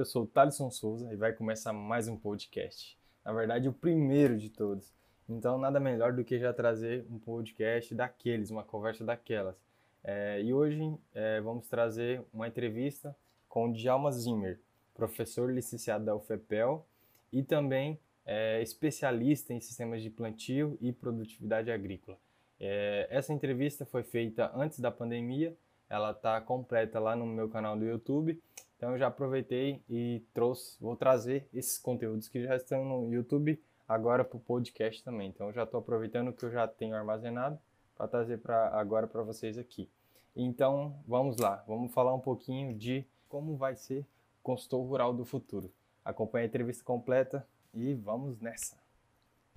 eu sou o Thaleson Souza e vai começar mais um podcast. Na verdade, o primeiro de todos. Então, nada melhor do que já trazer um podcast daqueles, uma conversa daquelas. É, e hoje é, vamos trazer uma entrevista com o Djalma Zimmer, professor licenciado da UFEPEL e também é, especialista em sistemas de plantio e produtividade agrícola. É, essa entrevista foi feita antes da pandemia, ela está completa lá no meu canal do YouTube. Então eu já aproveitei e trouxe, vou trazer esses conteúdos que já estão no YouTube agora para o podcast também. Então eu já estou aproveitando o que eu já tenho armazenado para trazer para agora para vocês aqui. Então vamos lá, vamos falar um pouquinho de como vai ser o consultor rural do futuro. Acompanhe a entrevista completa e vamos nessa.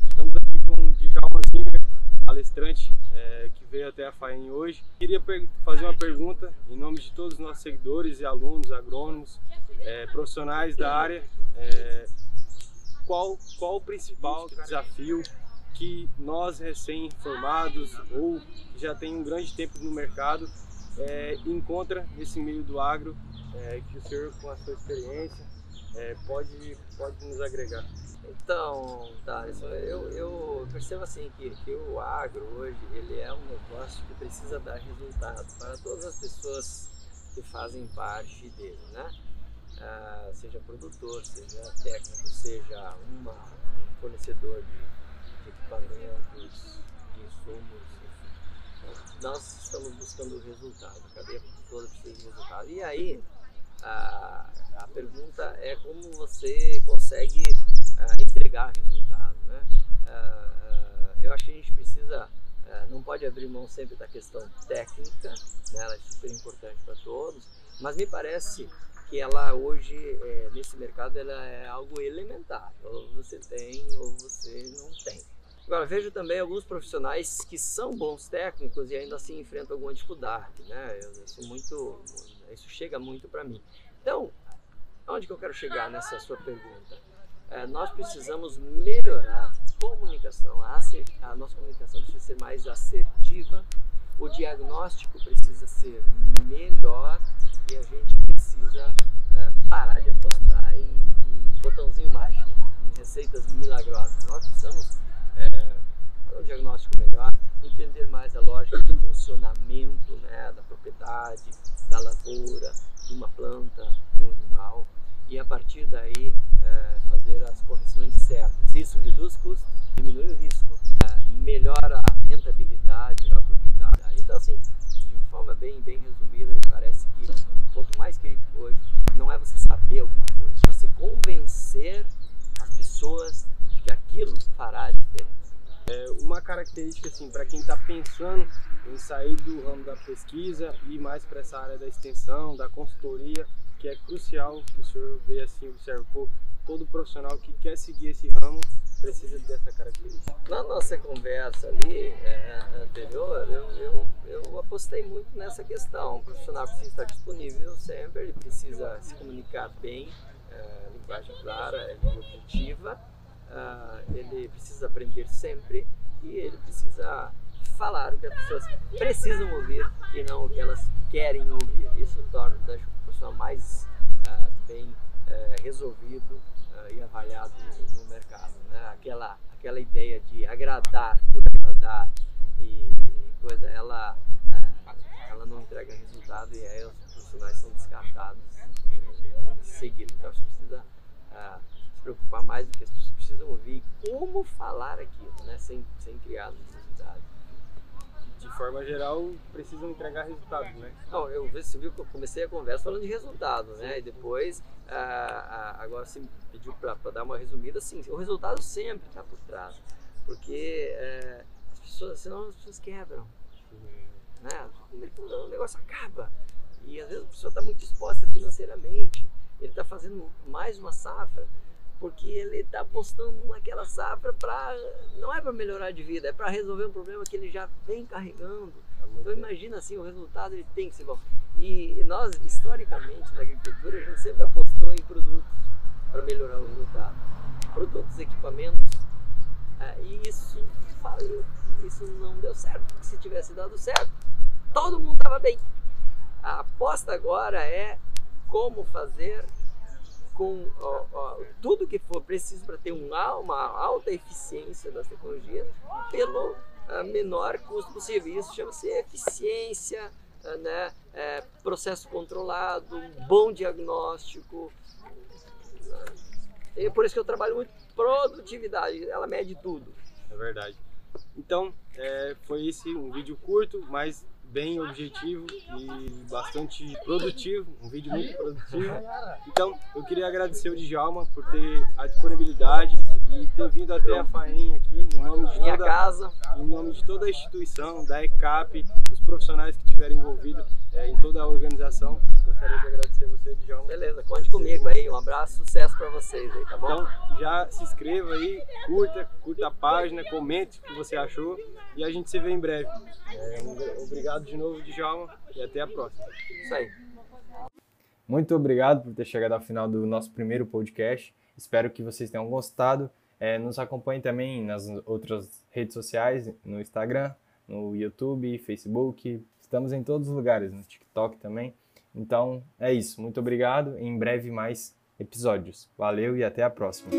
Estamos aqui com o Djalma Zimmer, palestrante é, que veio até a FAEM hoje. Queria fazer uma pergunta em nome de todos os nossos seguidores e alunos, agrônomos, é, profissionais da área. É, qual, qual o principal desafio que nós recém-formados ou que já tem um grande tempo no mercado encontra nesse meio do agro que o senhor com a sua experiência pode, pode nos agregar? Então, Thales, eu, eu percebo assim que, que o agro hoje ele é um negócio que precisa dar resultado para todas as pessoas que fazem parte dele, né? Ah, seja produtor, seja técnico, seja uma, um fornecedor de, de equipamentos, de insumos, enfim. Nós estamos buscando resultado, a cadeia toda precisa de resultado. E aí, a, a pergunta é como você consegue uh, entregar resultado. Né? Uh, eu acho que a gente precisa, não pode abrir mão sempre da questão técnica, né? ela é super importante para todos, mas me parece que ela hoje, é, nesse mercado, ela é algo elementar. Ou você tem ou você não tem. Agora, vejo também alguns profissionais que são bons técnicos e ainda assim enfrentam alguma dificuldade, né? Muito, isso chega muito para mim. Então, onde que eu quero chegar nessa sua pergunta? É, nós precisamos melhorar a comunicação, a, a nossa comunicação precisa ser mais assertiva, o diagnóstico precisa ser melhor e a gente precisa é, parar de apostar em, em, botãozinho mágico, em receitas milagrosas. Nós precisamos é, um diagnóstico melhor, entender mais a lógica do funcionamento né, da propriedade, da lavoura, de uma planta, de um animal e a partir daí é, fazer as correções certas. Isso reduz custo, diminui o risco, é, melhora a rentabilidade, melhora a propriedade. Então assim, de uma forma bem, bem resumida, me parece que o ponto mais crítico hoje não é você saber alguma coisa, é você convencer as pessoas de que aquilo fará a diferença. É uma característica assim para quem está pensando em sair do ramo da pesquisa e mais para essa área da extensão, da consultoria, que é crucial que o senhor vê assim, observa, pô, todo profissional que quer seguir esse ramo precisa dessa característica. Na nossa conversa ali é, anterior, eu, eu, eu apostei muito nessa questão. O profissional precisa estar disponível sempre, ele precisa se comunicar bem, é, linguagem clara, é objetiva, é, ele precisa aprender sempre e ele precisa falar o que as pessoas precisam ouvir e não o que elas querem ouvir. Isso torna o profissional mais uh, bem uh, resolvido uh, e avaliado no, no mercado. Né? Aquela, aquela ideia de agradar por agradar e, e coisa, ela, ela não entrega resultado e aí os profissionais são descartados em seguida. Então você precisa se preocupar mais do que as pessoas precisam ouvir como falar aquilo, né? sem, sem criar necessidade de forma geral, precisam entregar resultados, né? Não, eu, você viu que eu comecei a conversa falando de resultado, né? E depois, ah, ah, agora você me pediu para dar uma resumida, sim, o resultado sempre está por trás, porque é, as pessoas, senão as pessoas quebram, né? O negócio acaba e às vezes a pessoa está muito exposta financeiramente, ele está fazendo mais uma safra, porque ele está apostando naquela safra para não é para melhorar de vida, é para resolver um problema que ele já vem carregando. Então imagina assim, o resultado ele tem que ser bom. E nós historicamente na agricultura a gente sempre apostou em produtos para melhorar o resultado, produtos, equipamentos. É, e isso falhou, isso não deu certo. Porque se tivesse dado certo, todo mundo estava bem. A aposta agora é como fazer com ó, ó, tudo que for preciso para ter uma, uma alta eficiência das tecnologias pelo uh, menor custo possível. Isso chama-se eficiência, uh, né? É, processo controlado, bom diagnóstico. E é por isso que eu trabalho muito produtividade, ela mede tudo. É verdade. Então, é, foi esse um vídeo curto, mas bem objetivo e bastante produtivo, um vídeo muito produtivo. Então, eu queria agradecer o Djalma por ter a disponibilidade e ter vindo até a FAEM aqui, em nome de Minha toda, casa. em nome de toda a instituição, da ECAP, dos profissionais que estiveram envolvidos é, em toda a organização. Gostaria de agradecer você, Djalma. Beleza, conte comigo aí. Um abraço, sucesso para vocês aí, tá bom? Então, já se inscreva aí, curta, curta a página, comente o que você achou e a gente se vê em breve. É, um- obrigado de novo, Djalma, e até a próxima. Isso aí. Muito obrigado por ter chegado ao final do nosso primeiro podcast. Espero que vocês tenham gostado. É, nos acompanhe também nas outras redes sociais, no Instagram, no YouTube, Facebook. Estamos em todos os lugares, no TikTok também. Então é isso. Muito obrigado. Em breve mais episódios. Valeu e até a próxima.